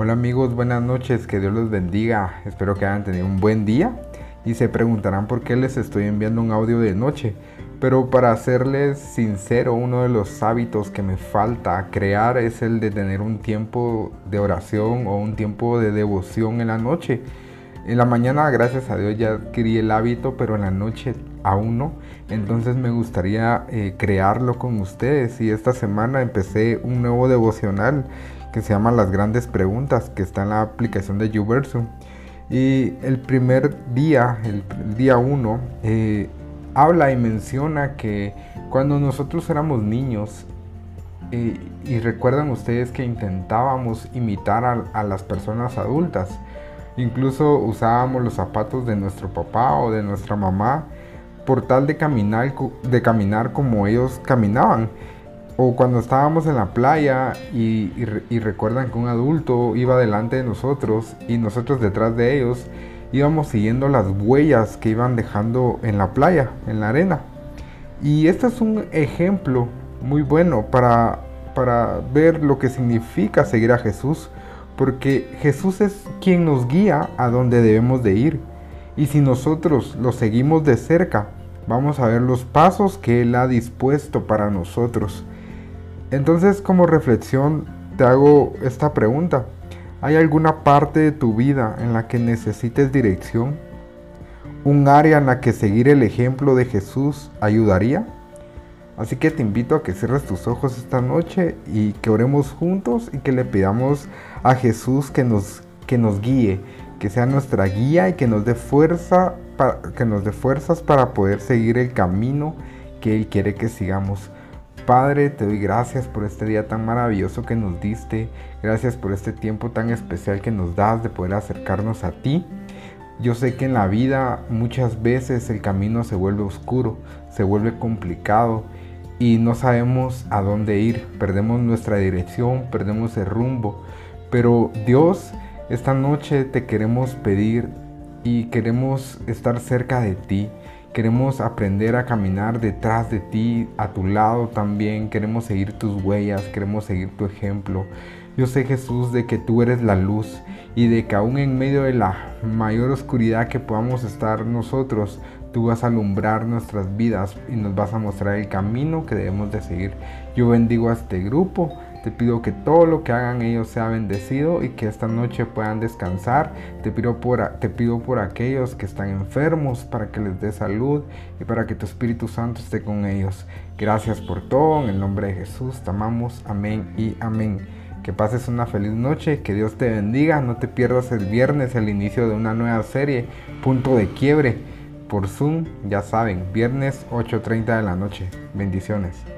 Hola amigos, buenas noches, que Dios los bendiga. Espero que hayan tenido un buen día y se preguntarán por qué les estoy enviando un audio de noche. Pero para serles sincero, uno de los hábitos que me falta crear es el de tener un tiempo de oración o un tiempo de devoción en la noche. En la mañana, gracias a Dios, ya adquirí el hábito, pero en la noche aún no. Entonces me gustaría eh, crearlo con ustedes y esta semana empecé un nuevo devocional que se llama Las Grandes Preguntas, que está en la aplicación de YouVersion. Y el primer día, el, día 1, eh, habla y menciona que cuando nosotros éramos niños, eh, y recuerdan ustedes que intentábamos imitar a, las personas adultas, incluso usábamos los zapatos de nuestro papá o de nuestra mamá por tal de caminar, de caminar como ellos caminaban o cuando estábamos en la playa y, recuerdan que un adulto iba delante de nosotros y nosotros detrás de ellos íbamos siguiendo las huellas que iban dejando en la playa, en la arena. Y este es un ejemplo muy bueno para, para ver lo que significa seguir a Jesús, porque Jesús es quien nos guía a donde debemos de ir. Y si nosotros lo seguimos de cerca, vamos a ver los pasos que Él ha dispuesto para nosotros. Entonces como reflexión te hago esta pregunta. ¿Hay alguna parte de tu vida en la que necesites dirección? ¿Un área en la que seguir el ejemplo de Jesús ayudaría? Así que te invito a que cierres tus ojos esta noche y que oremos juntos y que le pidamos a Jesús que nos, que nos guíe, que sea nuestra guía y que nos dé fuerza para, que nos dé fuerzas para poder seguir el camino que Él quiere que sigamos. Padre, te doy gracias por este día tan maravilloso que nos diste. Gracias por este tiempo tan especial que nos das de poder acercarnos a ti. Yo sé que en la vida muchas veces el camino se vuelve oscuro, se vuelve complicado y no sabemos a dónde ir. Perdemos nuestra dirección, perdemos el rumbo. Pero Dios, esta noche te queremos pedir y queremos estar cerca de ti. Queremos aprender a caminar detrás de ti, a tu lado también. Queremos seguir tus huellas, queremos seguir tu ejemplo. Yo sé Jesús de que tú eres la luz y de que aún en medio de la mayor oscuridad que podamos estar nosotros, tú vas a alumbrar nuestras vidas y nos vas a mostrar el camino que debemos de seguir. Yo bendigo a este grupo te pido que todo lo que hagan ellos sea bendecido y que esta noche puedan descansar. Te pido, por, te pido por aquellos que están enfermos para que les dé salud y para que tu Espíritu Santo esté con ellos. Gracias por todo. En el nombre de Jesús te amamos. Amén y amén. Que pases una feliz noche, que Dios te bendiga. No te pierdas el viernes el inicio de una nueva serie, Punto de Quiebre, por Zoom. Ya saben, viernes 8.30 de la noche. Bendiciones.